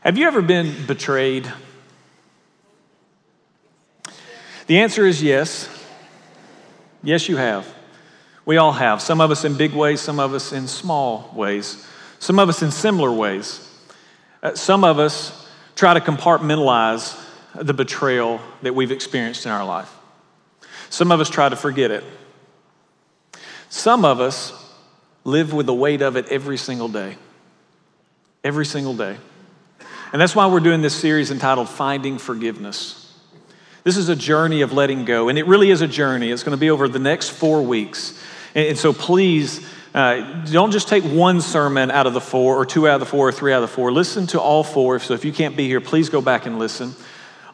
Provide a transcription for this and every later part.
Have you ever been betrayed? The answer is yes. Yes, you have. We all have. Some of us in big ways, some of us in small ways, some of us in similar ways. Uh, some of us try to compartmentalize the betrayal that we've experienced in our life. Some of us try to forget it. Some of us live with the weight of it every single day. Every single day. And that's why we're doing this series entitled Finding Forgiveness. This is a journey of letting go, and it really is a journey. It's going to be over the next four weeks. And, so please, uh, don't just take one sermon out of the four, or two out of the four, or three out of the four. Listen to all four. So if you can't be here, please go back and listen.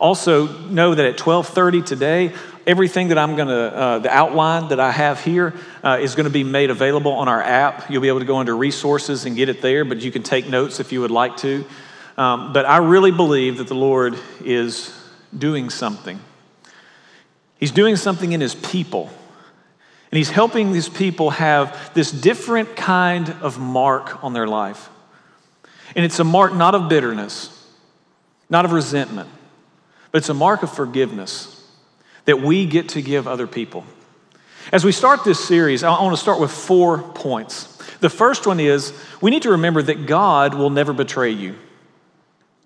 Also, know that at 12:30 today, everything that I'm going to, uh, the outline that I have here, uh, is going to be made available on our app. You'll be able to go under resources and get it there, but you can take notes if you would like to. Um, but I really believe that the Lord is doing something. He's doing something in His people. And He's helping these people have this different kind of mark on their life. And it's a mark not of bitterness, not of resentment, but it's a mark of forgiveness that we get to give other people. As we start this series, I want to start with four points. The first one is we need to remember that God will never betray you.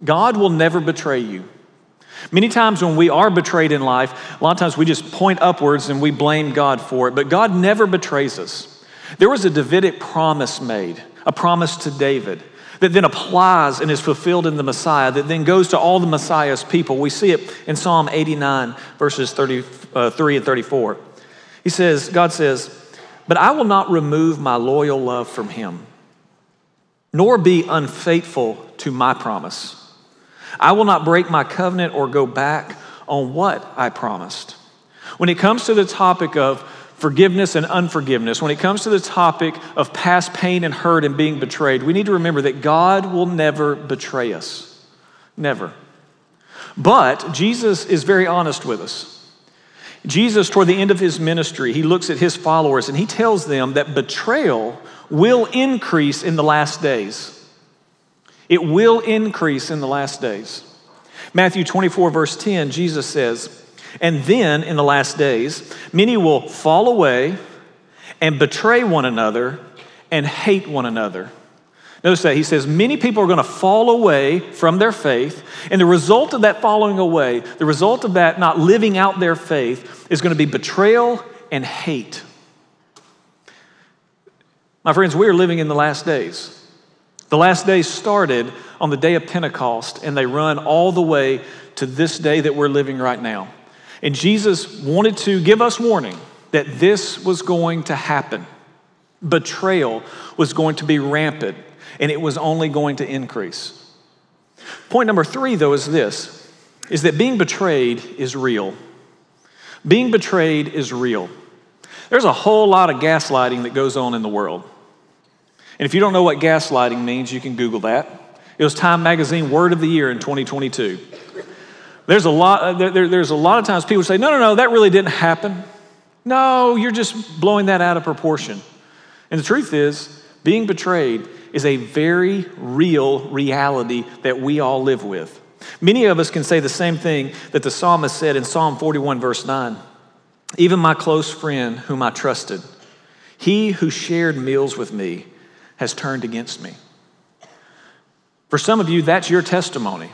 God will never betray you. Many times when we are betrayed in life, a lot of times we just point upwards and we blame God for it, but God never betrays us. There was a Davidic promise made, a promise to David that then applies and is fulfilled in the Messiah, that then goes to all the Messiah's people. We see it in Psalm 89, verses 33 uh, and 34. He says, God says, But I will not remove my loyal love from him, nor be unfaithful to my promise. I will not break my covenant or go back on what I promised. When it comes to the topic of forgiveness and unforgiveness, when it comes to the topic of past pain and hurt and being betrayed, we need to remember that God will never betray us. Never. But Jesus is very honest with us. Jesus, toward the end of his ministry, he looks at his followers and he tells them that betrayal will increase in the last days. It will increase in the last days. Matthew 24, verse 10, Jesus says, and then in the last days, many will fall away and betray one another and hate one another. Notice that he says, many people are going to fall away from their faith, and the result of that falling away, the result of that not living out their faith, is going to be betrayal and hate. My friends, we are living in the last days. The last days started on the day of Pentecost, and they run all the way to this day that we're living right now. And Jesus wanted to give us warning that this was going to happen. Betrayal was going to be rampant, and it was only going to increase. Point number three, though, is this is that being betrayed is real. Being betrayed is real. There's a whole lot of gaslighting that goes on in the world. And if you don't know what gaslighting means, you can Google that. It was Time Magazine Word of the Year in 2022. There's a lot, uh, there, there's a lot of times people say, no, no, no, that really didn't happen. No, you're just blowing that out of proportion. And the truth is, being betrayed is a very real reality that we all live with. Many of us can say the same thing that the psalmist said in Psalm 41, verse 9. Even my close friend, whom I trusted, he who shared meals with me, has turned against me. For some of you, that's your testimony.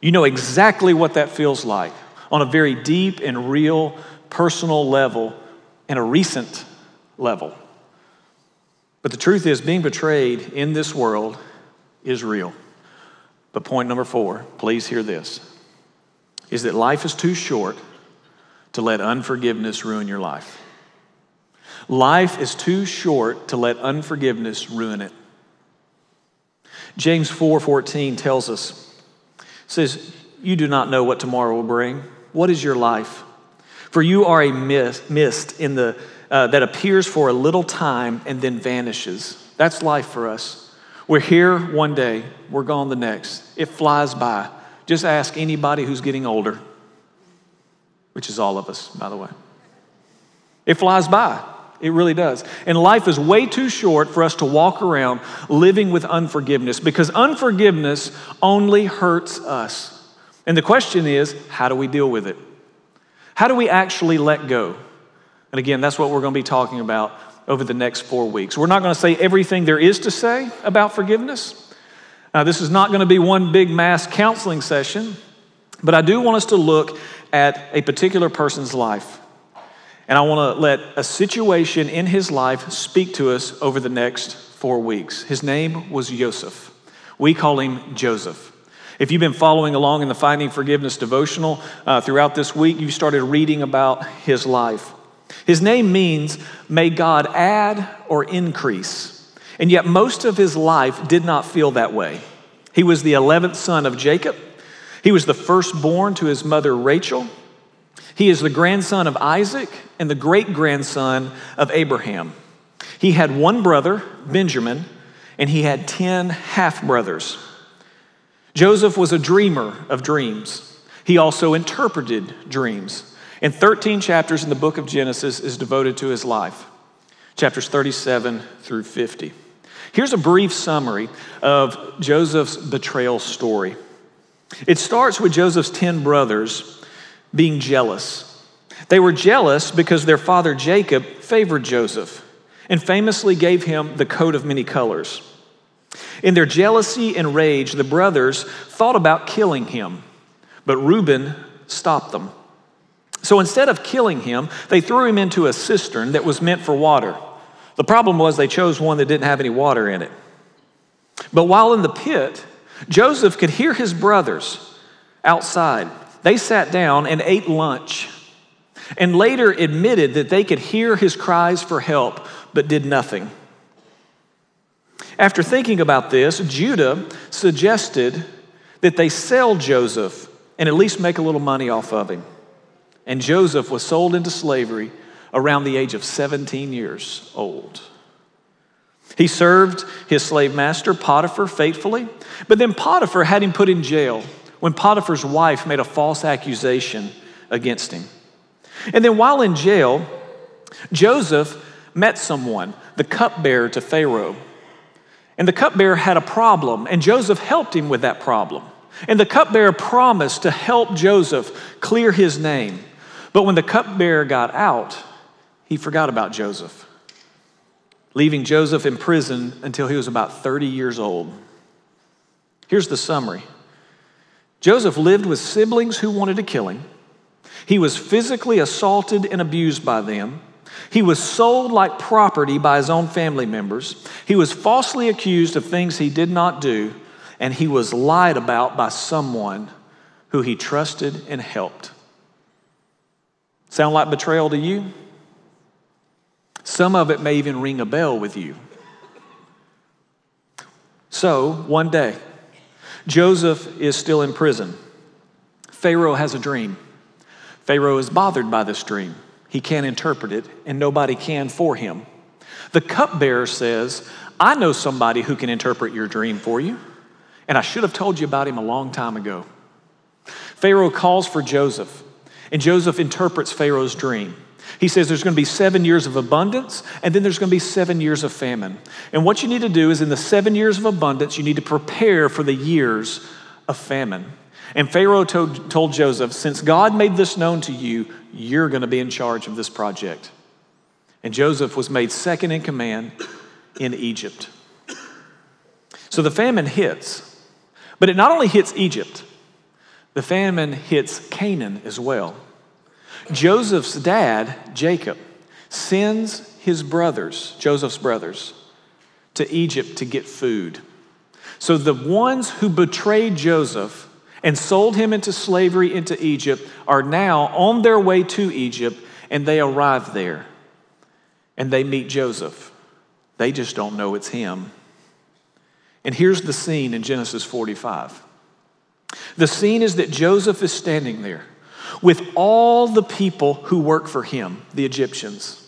You know exactly what that feels like on a very deep and real personal level and a recent level. But the truth is, being betrayed in this world is real. But point number four, please hear this, is that life is too short to let unforgiveness ruin your life. Life is too short to let unforgiveness ruin it. James 4:14 tells us says, You do not know what tomorrow will bring. What is your life? For you are a mist in the, uh, that appears for a little time and then vanishes. That's life for us. We're here one day, we're gone the next. It flies by. Just ask anybody who's getting older, which is all of us, by the way. It flies by. It really does. And life is way too short for us to walk around living with unforgiveness because unforgiveness only hurts us. And the question is how do we deal with it? How do we actually let go? And again, that's what we're going to be talking about over the next four weeks. We're not going to say everything there is to say about forgiveness. Now, this is not going to be one big mass counseling session, but I do want us to look at a particular person's life. And I want to let a situation in his life speak to us over the next four weeks. His name was Joseph. We call him Joseph. If you've been following along in the Finding Forgiveness devotional uh, throughout this week, you've started reading about his life. His name means, may God add or increase. And yet, most of his life did not feel that way. He was the 11th son of Jacob. He was the firstborn to his mother Rachel. He is the grandson of Isaac and the great grandson of Abraham. He had one brother, Benjamin, and he had 10 half brothers. Joseph was a dreamer of dreams. He also interpreted dreams. And 13 chapters in the book of Genesis is devoted to his life, chapters 37 through 50. Here's a brief summary of Joseph's betrayal story. It starts with Joseph's 10 brothers being jealous. They were jealous because their father Jacob favored Joseph and famously gave him the coat of many colors. In their jealousy and rage, the brothers thought about killing him, but Reuben stopped them. So instead of killing him, they threw him into a cistern that was meant for water. The problem was they chose one that didn't have any water in it. But while in the pit, Joseph could hear his brothers outside. They sat down and ate lunch and later admitted that they could hear his cries for help but did nothing. After thinking about this, Judah suggested that they sell Joseph and at least make a little money off of him. And Joseph was sold into slavery around the age of 17 years old. He served his slave master, Potiphar, faithfully, but then Potiphar had him put in jail when Potiphar's wife made a false accusation against him. And then while in jail, Joseph met someone, the cupbearer to Pharaoh. And the cupbearer had a problem, and Joseph helped him with that problem. And the cupbearer promised to help Joseph clear his name. But when the cupbearer got out, he forgot about Joseph, leaving Joseph in prison until he was about 30 years old. Here's the summary Joseph lived with siblings who wanted to kill him. He was physically assaulted and abused by them. He was sold like property by his own family members. He was falsely accused of things he did not do, and he was lied about by someone who he trusted and helped. Sound like betrayal to you? Some of it may even ring a bell with you. So, one day, Joseph is still in prison. Pharaoh has a dream. Pharaoh is bothered by this dream. He can't interpret it, and nobody can for him. The cupbearer says, I know somebody who can interpret your dream for you, and I should have told you about him a long time ago. Pharaoh calls for Joseph, and Joseph interprets Pharaoh's dream. He says there's going to be seven years of abundance, and then there's going to be seven years of famine. And what you need to do is, in the seven years of abundance, you need to prepare for the years of famine. And Pharaoh told, told Joseph, Since God made this known to you, you're going to be in charge of this project. And Joseph was made second in command in Egypt. So the famine hits, but it not only hits Egypt, the famine hits Canaan as well. Joseph's dad, Jacob, sends his brothers, Joseph's brothers, to Egypt to get food. So the ones who betrayed Joseph and sold him into slavery into Egypt are now on their way to Egypt and they arrive there and they meet Joseph. They just don't know it's him. And here's the scene in Genesis 45. The scene is that Joseph is standing there with all the people who work for him, the Egyptians.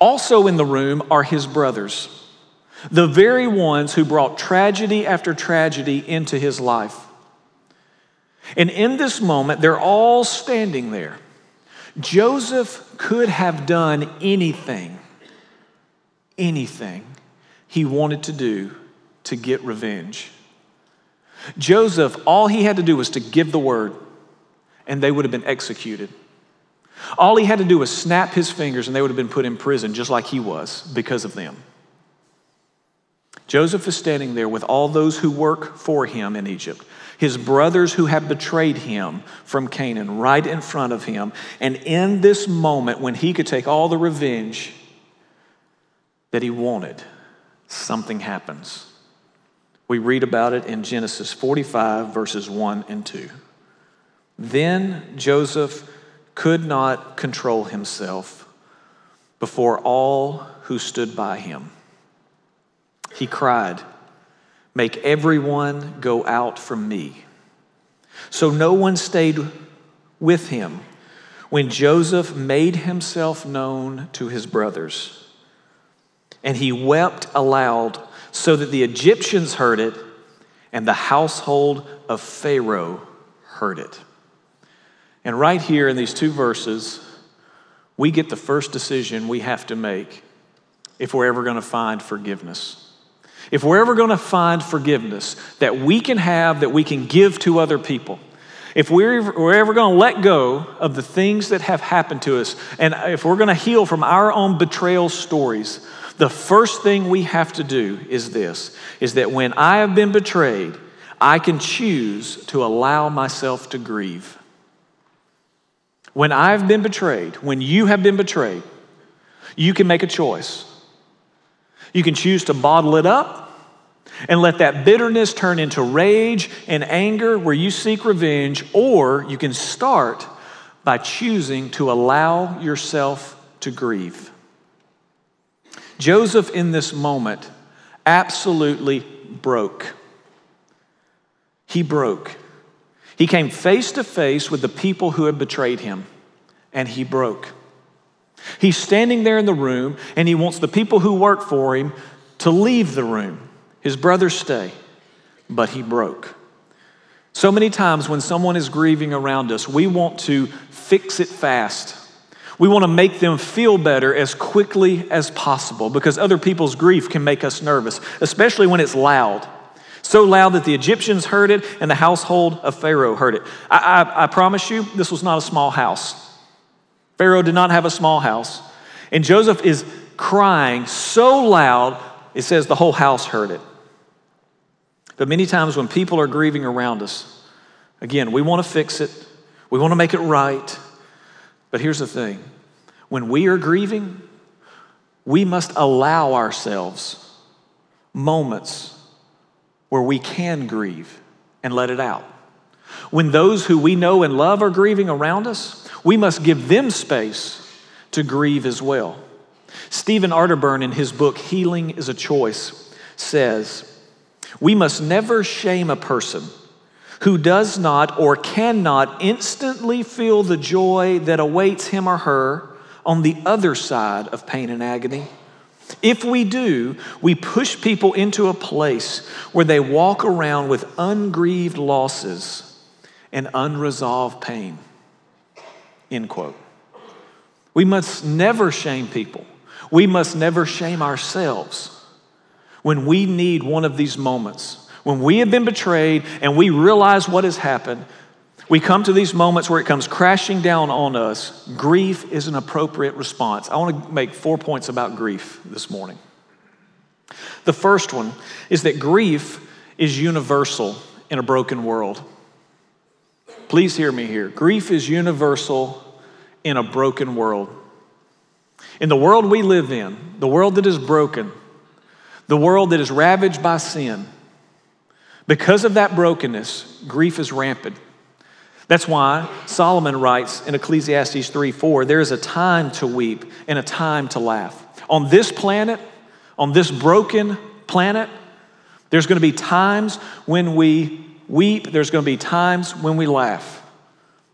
Also in the room are his brothers, the very ones who brought tragedy after tragedy into his life. And in this moment, they're all standing there. Joseph could have done anything anything he wanted to do to get revenge. Joseph, all he had to do was to give the word, and they would have been executed. All he had to do was snap his fingers, and they would have been put in prison just like he was because of them. Joseph is standing there with all those who work for him in Egypt, his brothers who have betrayed him from Canaan, right in front of him. And in this moment, when he could take all the revenge that he wanted, something happens. We read about it in Genesis 45, verses 1 and 2. Then Joseph could not control himself before all who stood by him. He cried, Make everyone go out from me. So no one stayed with him when Joseph made himself known to his brothers. And he wept aloud so that the Egyptians heard it and the household of Pharaoh heard it. And right here in these two verses, we get the first decision we have to make if we're ever going to find forgiveness. If we're ever going to find forgiveness that we can have, that we can give to other people, if we're, ever going to let go of the things that have happened to us, and if we're going to heal from our own betrayal stories, the first thing we have to do is this is that when I have been betrayed, I can choose to allow myself to grieve. When I've been betrayed, when you have been betrayed, you can make a choice. You can choose to bottle it up and let that bitterness turn into rage and anger where you seek revenge, or you can start by choosing to allow yourself to grieve. Joseph, in this moment, absolutely broke. He broke. He came face to face with the people who had betrayed him, and he broke. He's standing there in the room, and he wants the people who work for him to leave the room. His brothers stay, but he broke. So many times when someone is grieving around us, we want to fix it fast. We want to make them feel better as quickly as possible because other people's grief can make us nervous, especially when it's loud. So loud that the Egyptians heard it and the household of Pharaoh heard it. I, I, I promise you, this was not a small house. Pharaoh did not have a small house. And Joseph is crying so loud, it says the whole house heard it. But many times when people are grieving around us, again, we want to fix it, we want to make it right. But here's the thing when we are grieving, we must allow ourselves moments where we can grieve and let it out. When those who we know and love are grieving around us, we must give them space to grieve as well. Stephen Arterburn, in his book, Healing is a Choice, says, We must never shame a person who does not or cannot instantly feel the joy that awaits him or her on the other side of pain and agony. If we do, we push people into a place where they walk around with ungrieved losses and unresolved pain. End quote. We must never shame people. We must never shame ourselves when we need one of these moments. When we have been betrayed and we realize what has happened, we come to these moments where it comes crashing down on us. Grief is an appropriate response. I want to make four points about grief this morning. The first one is that grief is universal in a broken world. Please hear me here. Grief is universal in a broken world. In the world we live in, the world that is broken, the world that is ravaged by sin, because of that brokenness, grief is rampant. That's why Solomon writes in Ecclesiastes 3 4, there is a time to weep and a time to laugh. On this planet, on this broken planet, there's going to be times when we weep, there's going to be times when we laugh.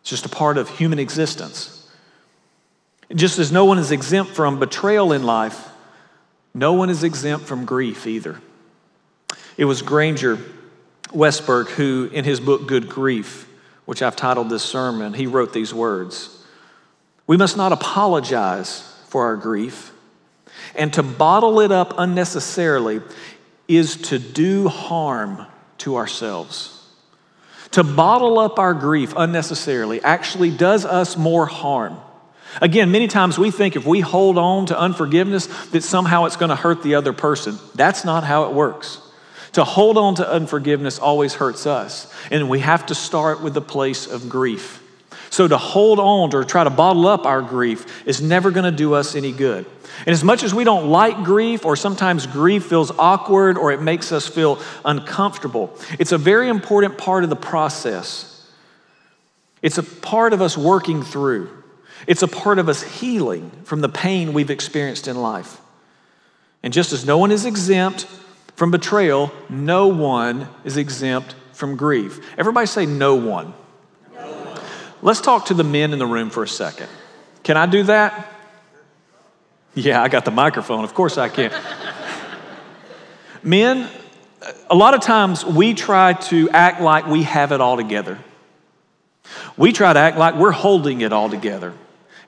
It's just a part of human existence. Just as no one is exempt from betrayal in life, no one is exempt from grief either. It was Granger Westberg who, in his book Good Grief, which I've titled this sermon, he wrote these words We must not apologize for our grief. And to bottle it up unnecessarily is to do harm to ourselves. To bottle up our grief unnecessarily actually does us more harm. Again, many times we think if we hold on to unforgiveness, that somehow it's going to hurt the other person. That's not how it works. To hold on to unforgiveness always hurts us. And we have to start with the place of grief. So to hold on to or try to bottle up our grief is never going to do us any good. And as much as we don't like grief, or sometimes grief feels awkward or it makes us feel uncomfortable, it's a very important part of the process. It's a part of us working through, it's a part of us healing from the pain we've experienced in life. And just as no one is exempt from betrayal, no one is exempt from grief. Everybody say, no one. no one. Let's talk to the men in the room for a second. Can I do that? Yeah, I got the microphone. Of course I can. Men, a lot of times we try to act like we have it all together. We try to act like we're holding it all together,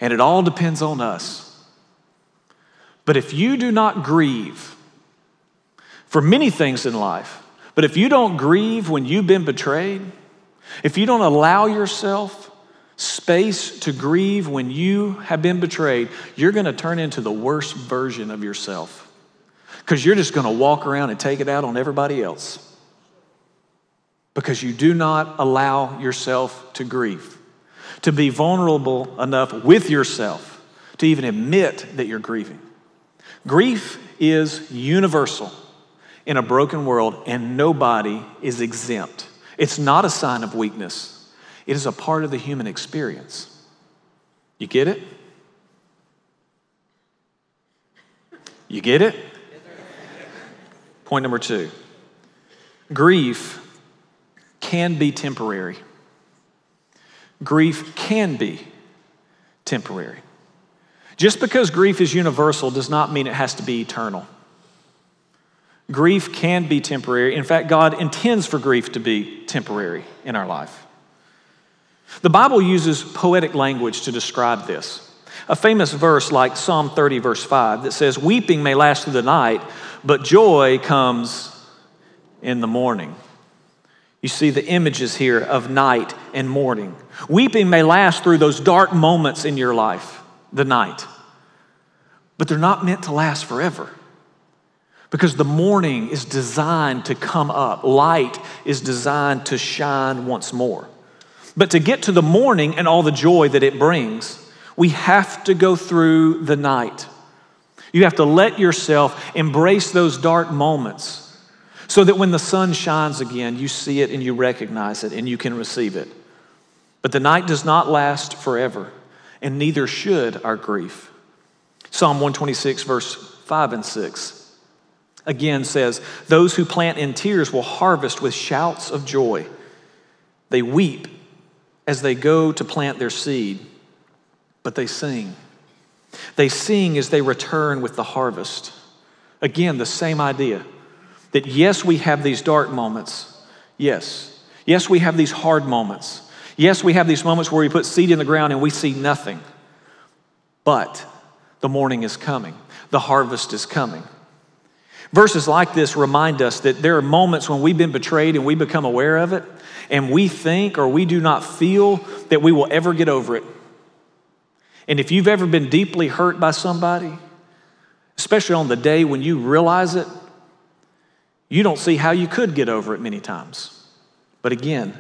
and it all depends on us. But if you do not grieve for many things in life, but if you don't grieve when you've been betrayed, if you don't allow yourself space to grieve when you have been betrayed, you're going to turn into the worst version of yourself. Because you're just going to walk around and take it out on everybody else. Because you do not allow yourself to grieve, to be vulnerable enough with yourself to even admit that you're grieving. Grief is universal in a broken world, and nobody is exempt. It's not a sign of weakness. It is a part of the human experience. You get it? You get it? Point number two grief can be temporary. Grief can be temporary. Just because grief is universal does not mean it has to be eternal. Grief can be temporary. In fact, God intends for grief to be temporary in our life. The Bible uses poetic language to describe this. A famous verse like Psalm 30, verse 5, that says, Weeping may last through the night, but joy comes in the morning. You see the images here of night and morning. Weeping may last through those dark moments in your life, the night, but they're not meant to last forever. Because the morning is designed to come up, light is designed to shine once more. But to get to the morning and all the joy that it brings, we have to go through the night. You have to let yourself embrace those dark moments so that when the sun shines again, you see it and you recognize it and you can receive it. But the night does not last forever, and neither should our grief. Psalm 126, verse 5 and 6, again says, Those who plant in tears will harvest with shouts of joy. They weep as they go to plant their seed, but they sing. They sing as they return with the harvest. Again, the same idea that yes, we have these dark moments. Yes. Yes, we have these hard moments. Yes, we have these moments where we put seed in the ground and we see nothing. But the morning is coming, the harvest is coming. Verses like this remind us that there are moments when we've been betrayed and we become aware of it, and we think or we do not feel that we will ever get over it. And if you've ever been deeply hurt by somebody, especially on the day when you realize it, you don't see how you could get over it many times. But again,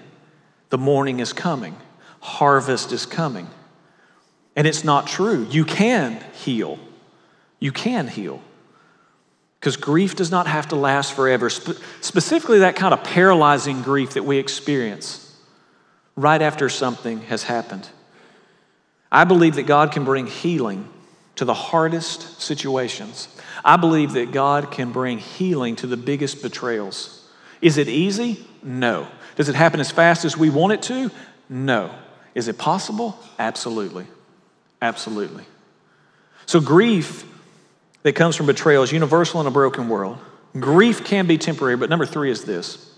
the morning is coming, harvest is coming. And it's not true. You can heal. You can heal. Because grief does not have to last forever, Spe- specifically that kind of paralyzing grief that we experience right after something has happened. I believe that God can bring healing to the hardest situations. I believe that God can bring healing to the biggest betrayals. Is it easy? No. Does it happen as fast as we want it to? No. Is it possible? Absolutely. Absolutely. So, grief that comes from betrayal is universal in a broken world. Grief can be temporary, but number three is this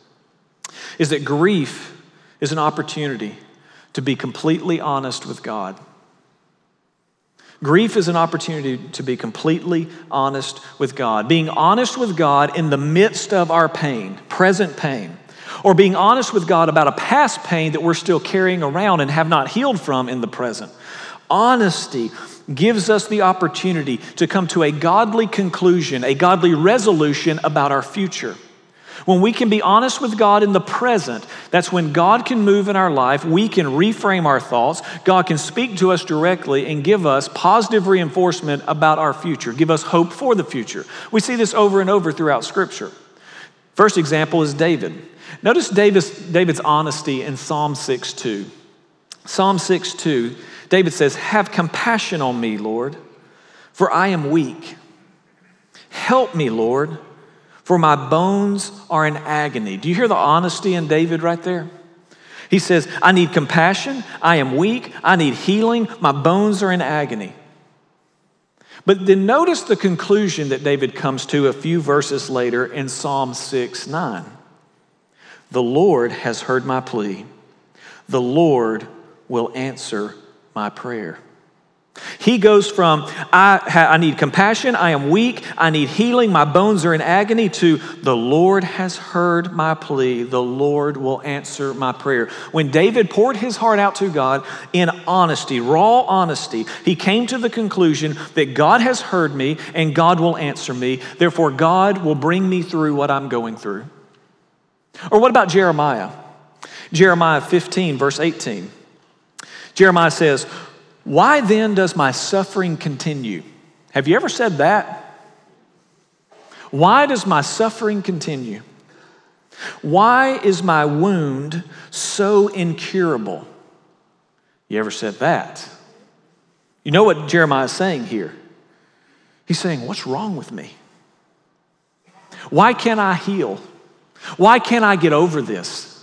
is that grief is an opportunity to be completely honest with God. Grief is an opportunity to be completely honest with God. Being honest with God in the midst of our pain, present pain, or being honest with God about a past pain that we're still carrying around and have not healed from in the present. Honesty gives us the opportunity to come to a godly conclusion, a godly resolution about our future. When we can be honest with God in the present, that's when God can move in our life. We can reframe our thoughts. God can speak to us directly and give us positive reinforcement about our future, give us hope for the future. We see this over and over throughout Scripture. First example is David. Notice David's, David's honesty in Psalm 6 2. Psalm 6 2, David says, Have compassion on me, Lord, for I am weak. Help me, Lord for my bones are in agony. Do you hear the honesty in David right there? He says, I need compassion. I am weak. I need healing. My bones are in agony. But then notice the conclusion that David comes to a few verses later in Psalm 6 9. The Lord has heard my plea. The Lord will answer my prayer. He goes from, I, ha, I need compassion, I am weak, I need healing, my bones are in agony, to, the Lord has heard my plea, the Lord will answer my prayer. When David poured his heart out to God in honesty, raw honesty, he came to the conclusion that God has heard me and God will answer me, therefore, God will bring me through what I'm going through. Or what about Jeremiah? Jeremiah 15, verse 18. Jeremiah says, why then does my suffering continue? Have you ever said that? Why does my suffering continue? Why is my wound so incurable? You ever said that? You know what Jeremiah is saying here? He's saying, What's wrong with me? Why can't I heal? Why can't I get over this?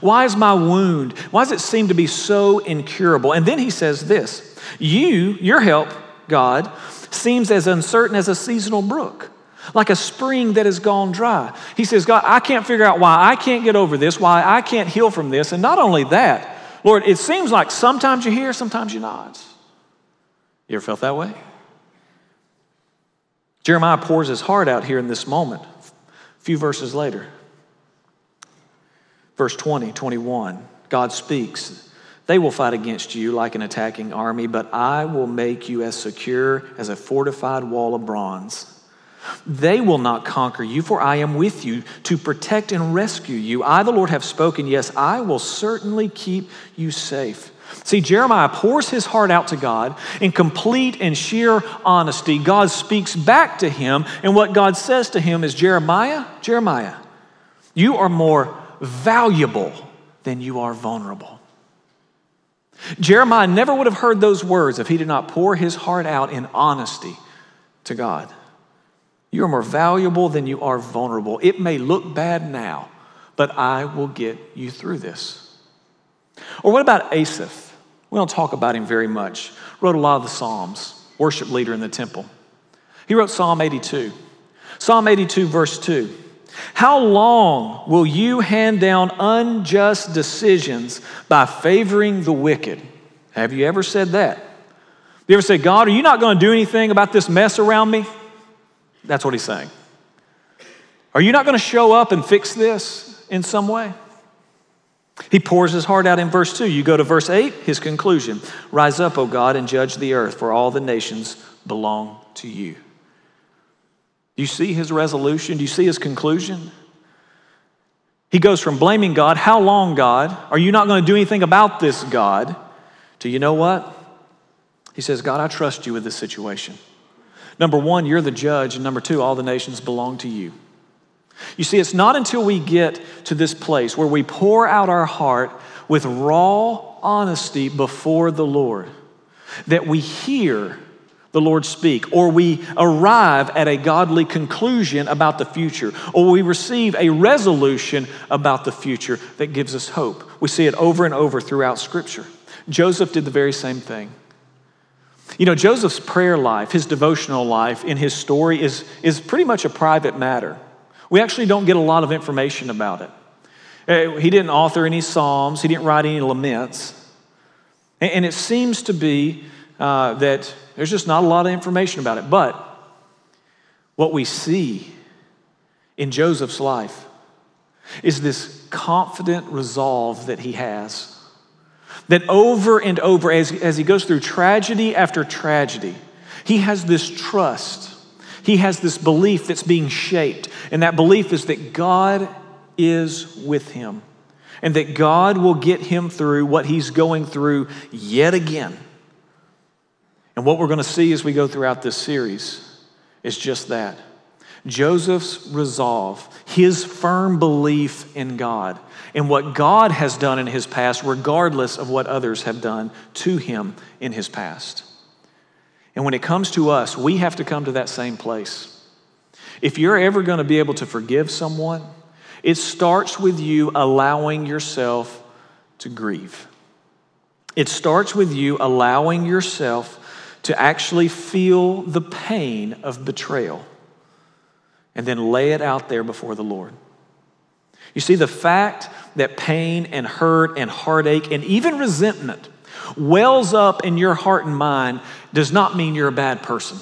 Why is my wound, why does it seem to be so incurable? And then he says this You, your help, God, seems as uncertain as a seasonal brook, like a spring that has gone dry. He says, God, I can't figure out why I can't get over this, why I can't heal from this. And not only that, Lord, it seems like sometimes you hear, sometimes you're not. You ever felt that way? Jeremiah pours his heart out here in this moment, a few verses later. Verse 20, 21, God speaks. They will fight against you like an attacking army, but I will make you as secure as a fortified wall of bronze. They will not conquer you, for I am with you to protect and rescue you. I, the Lord, have spoken. Yes, I will certainly keep you safe. See, Jeremiah pours his heart out to God in complete and sheer honesty. God speaks back to him, and what God says to him is Jeremiah, Jeremiah, you are more valuable than you are vulnerable. Jeremiah never would have heard those words if he did not pour his heart out in honesty to God. You are more valuable than you are vulnerable. It may look bad now, but I will get you through this. Or what about Asaph? We don't talk about him very much. Wrote a lot of the Psalms, worship leader in the temple. He wrote Psalm 82. Psalm 82, verse 2. How long will you hand down unjust decisions by favoring the wicked? Have you ever said that? You ever say, God, are you not going to do anything about this mess around me? That's what he's saying. Are you not going to show up and fix this in some way? He pours his heart out in verse 2. You go to verse 8, his conclusion Rise up, O God, and judge the earth, for all the nations belong to you. Do you see his resolution? Do you see his conclusion? He goes from blaming God, how long, God? Are you not going to do anything about this, God? To you know what? He says, God, I trust you with this situation. Number one, you're the judge. And number two, all the nations belong to you. You see, it's not until we get to this place where we pour out our heart with raw honesty before the Lord that we hear the Lord speak, or we arrive at a godly conclusion about the future, or we receive a resolution about the future that gives us hope. We see it over and over throughout Scripture. Joseph did the very same thing. You know, Joseph's prayer life, his devotional life in his story is, is pretty much a private matter. We actually don't get a lot of information about it. Uh, he didn't author any Psalms, he didn't write any laments. And it seems to be uh, that there's just not a lot of information about it. But what we see in Joseph's life is this confident resolve that he has. That over and over, as, as he goes through tragedy after tragedy, he has this trust. He has this belief that's being shaped. And that belief is that God is with him and that God will get him through what he's going through yet again. And what we're going to see as we go throughout this series is just that. Joseph's resolve, his firm belief in God, and what God has done in his past, regardless of what others have done to him in his past. And when it comes to us, we have to come to that same place. If you're ever going to be able to forgive someone, it starts with you allowing yourself to grieve. It starts with you allowing yourself to actually feel the pain of betrayal and then lay it out there before the Lord. You see, the fact that pain and hurt and heartache and even resentment wells up in your heart and mind does not mean you're a bad person.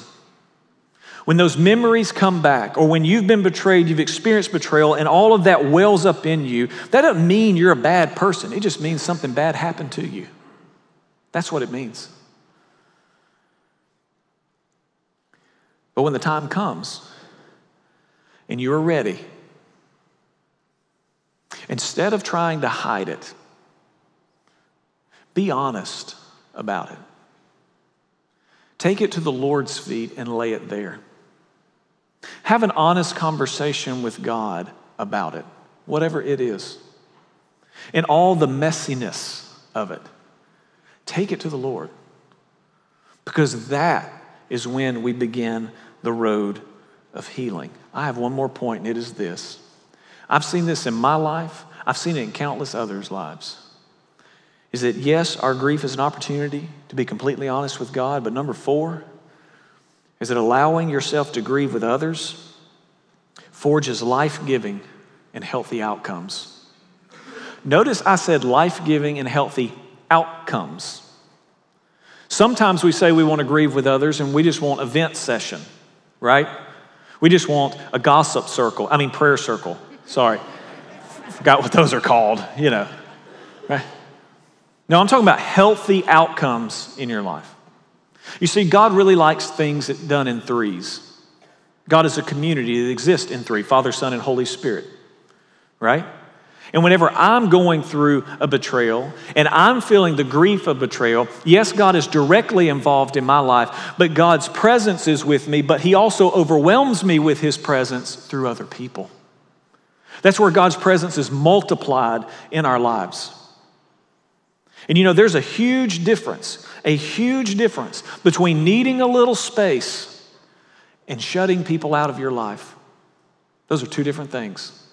When those memories come back, or when you've been betrayed, you've experienced betrayal, and all of that wells up in you, that doesn't mean you're a bad person. It just means something bad happened to you. That's what it means. But when the time comes and you are ready, instead of trying to hide it, be honest about it. Take it to the Lord's feet and lay it there. Have an honest conversation with God about it, whatever it is. In all the messiness of it, take it to the Lord. Because that is when we begin the road of healing. I have one more point, and it is this I've seen this in my life, I've seen it in countless others' lives. Is that yes, our grief is an opportunity to be completely honest with God, but number four, is that allowing yourself to grieve with others forges life giving and healthy outcomes. Notice I said life giving and healthy outcomes. Sometimes we say we want to grieve with others and we just want event session, right? We just want a gossip circle, I mean, prayer circle. Sorry. Forgot what those are called, you know. Right? No, I'm talking about healthy outcomes in your life. You see, God really likes things that done in threes. God is a community that exists in three Father, Son, and Holy Spirit, right? And whenever I'm going through a betrayal and I'm feeling the grief of betrayal, yes, God is directly involved in my life, but God's presence is with me, but He also overwhelms me with His presence through other people. That's where God's presence is multiplied in our lives. And you know, there's a huge difference, a huge difference between needing a little space and shutting people out of your life. Those are two different things.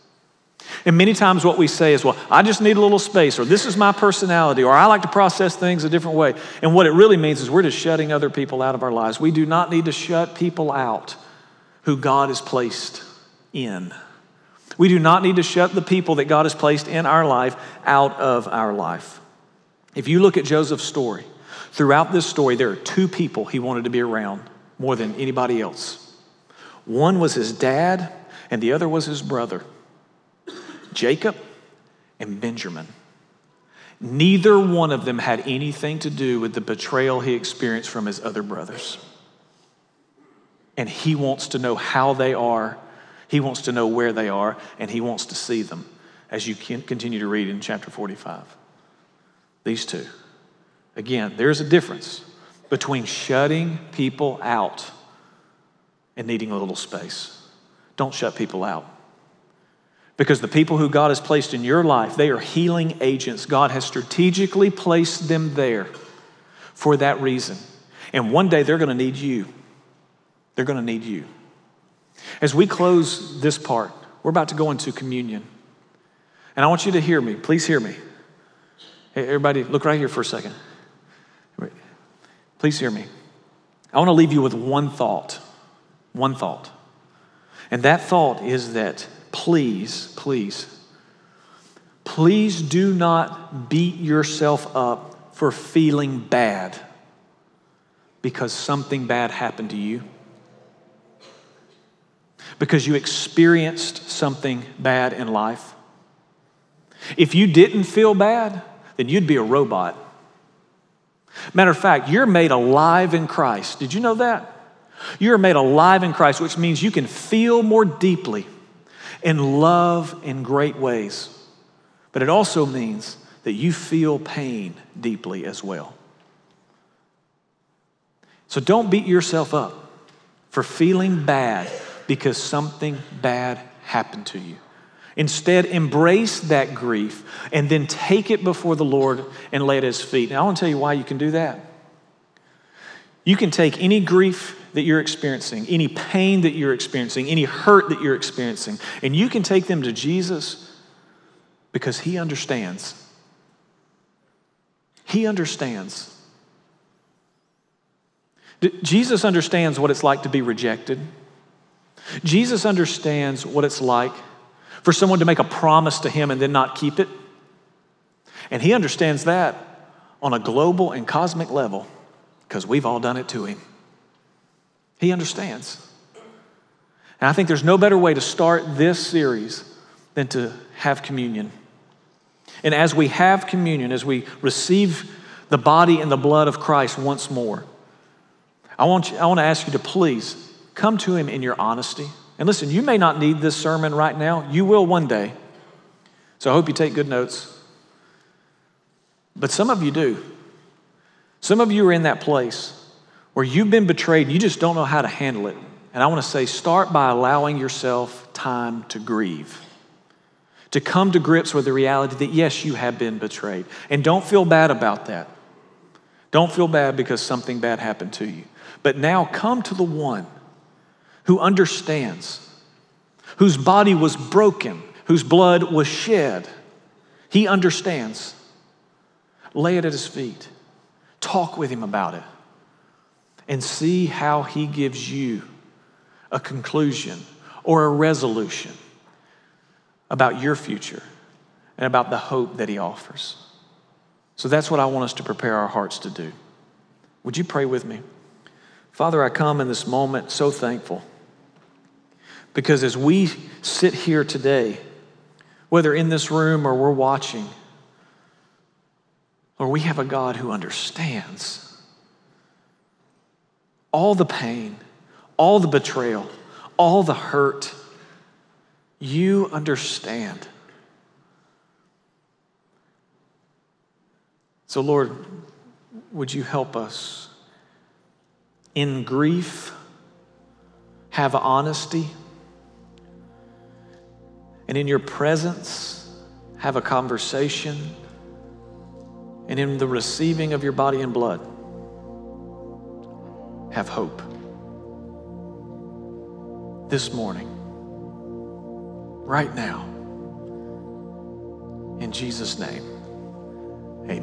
And many times what we say is, well, I just need a little space, or this is my personality, or I like to process things a different way. And what it really means is we're just shutting other people out of our lives. We do not need to shut people out who God has placed in. We do not need to shut the people that God has placed in our life out of our life. If you look at Joseph's story, throughout this story, there are two people he wanted to be around more than anybody else. One was his dad, and the other was his brother, Jacob and Benjamin. Neither one of them had anything to do with the betrayal he experienced from his other brothers. And he wants to know how they are, he wants to know where they are, and he wants to see them as you continue to read in chapter 45. These two. Again, there's a difference between shutting people out and needing a little space. Don't shut people out. Because the people who God has placed in your life, they are healing agents. God has strategically placed them there for that reason. And one day they're going to need you. They're going to need you. As we close this part, we're about to go into communion. And I want you to hear me. Please hear me. Hey, everybody, look right here for a second. Please hear me. I want to leave you with one thought. One thought. And that thought is that please, please, please do not beat yourself up for feeling bad because something bad happened to you? Because you experienced something bad in life? If you didn't feel bad, then you'd be a robot. Matter of fact, you're made alive in Christ. Did you know that? You're made alive in Christ, which means you can feel more deeply and love in great ways. But it also means that you feel pain deeply as well. So don't beat yourself up for feeling bad because something bad happened to you. Instead, embrace that grief and then take it before the Lord and lay it at His feet. Now, I want to tell you why you can do that. You can take any grief that you're experiencing, any pain that you're experiencing, any hurt that you're experiencing, and you can take them to Jesus because He understands. He understands. Jesus understands what it's like to be rejected. Jesus understands what it's like for someone to make a promise to him and then not keep it. And he understands that on a global and cosmic level because we've all done it to him. He understands. And I think there's no better way to start this series than to have communion. And as we have communion, as we receive the body and the blood of Christ once more, I want, you, I want to ask you to please come to him in your honesty. And listen, you may not need this sermon right now, you will one day. So I hope you take good notes. But some of you do. Some of you are in that place where you've been betrayed and you just don't know how to handle it. And I want to say, start by allowing yourself time to grieve, to come to grips with the reality that, yes, you have been betrayed. And don't feel bad about that. Don't feel bad because something bad happened to you. But now come to the one who understands, whose body was broken, whose blood was shed. He understands. Lay it at his feet. Talk with him about it. And see how he gives you a conclusion or a resolution about your future and about the hope that he offers. So that's what I want us to prepare our hearts to do. Would you pray with me? Father, I come in this moment so thankful because as we sit here today, whether in this room or we're watching, or we have a God who understands all the pain, all the betrayal, all the hurt. You understand. So, Lord, would you help us in grief have honesty? and in your presence have a conversation, and in the receiving of your body and blood have hope. This morning, right now, in Jesus' name, amen.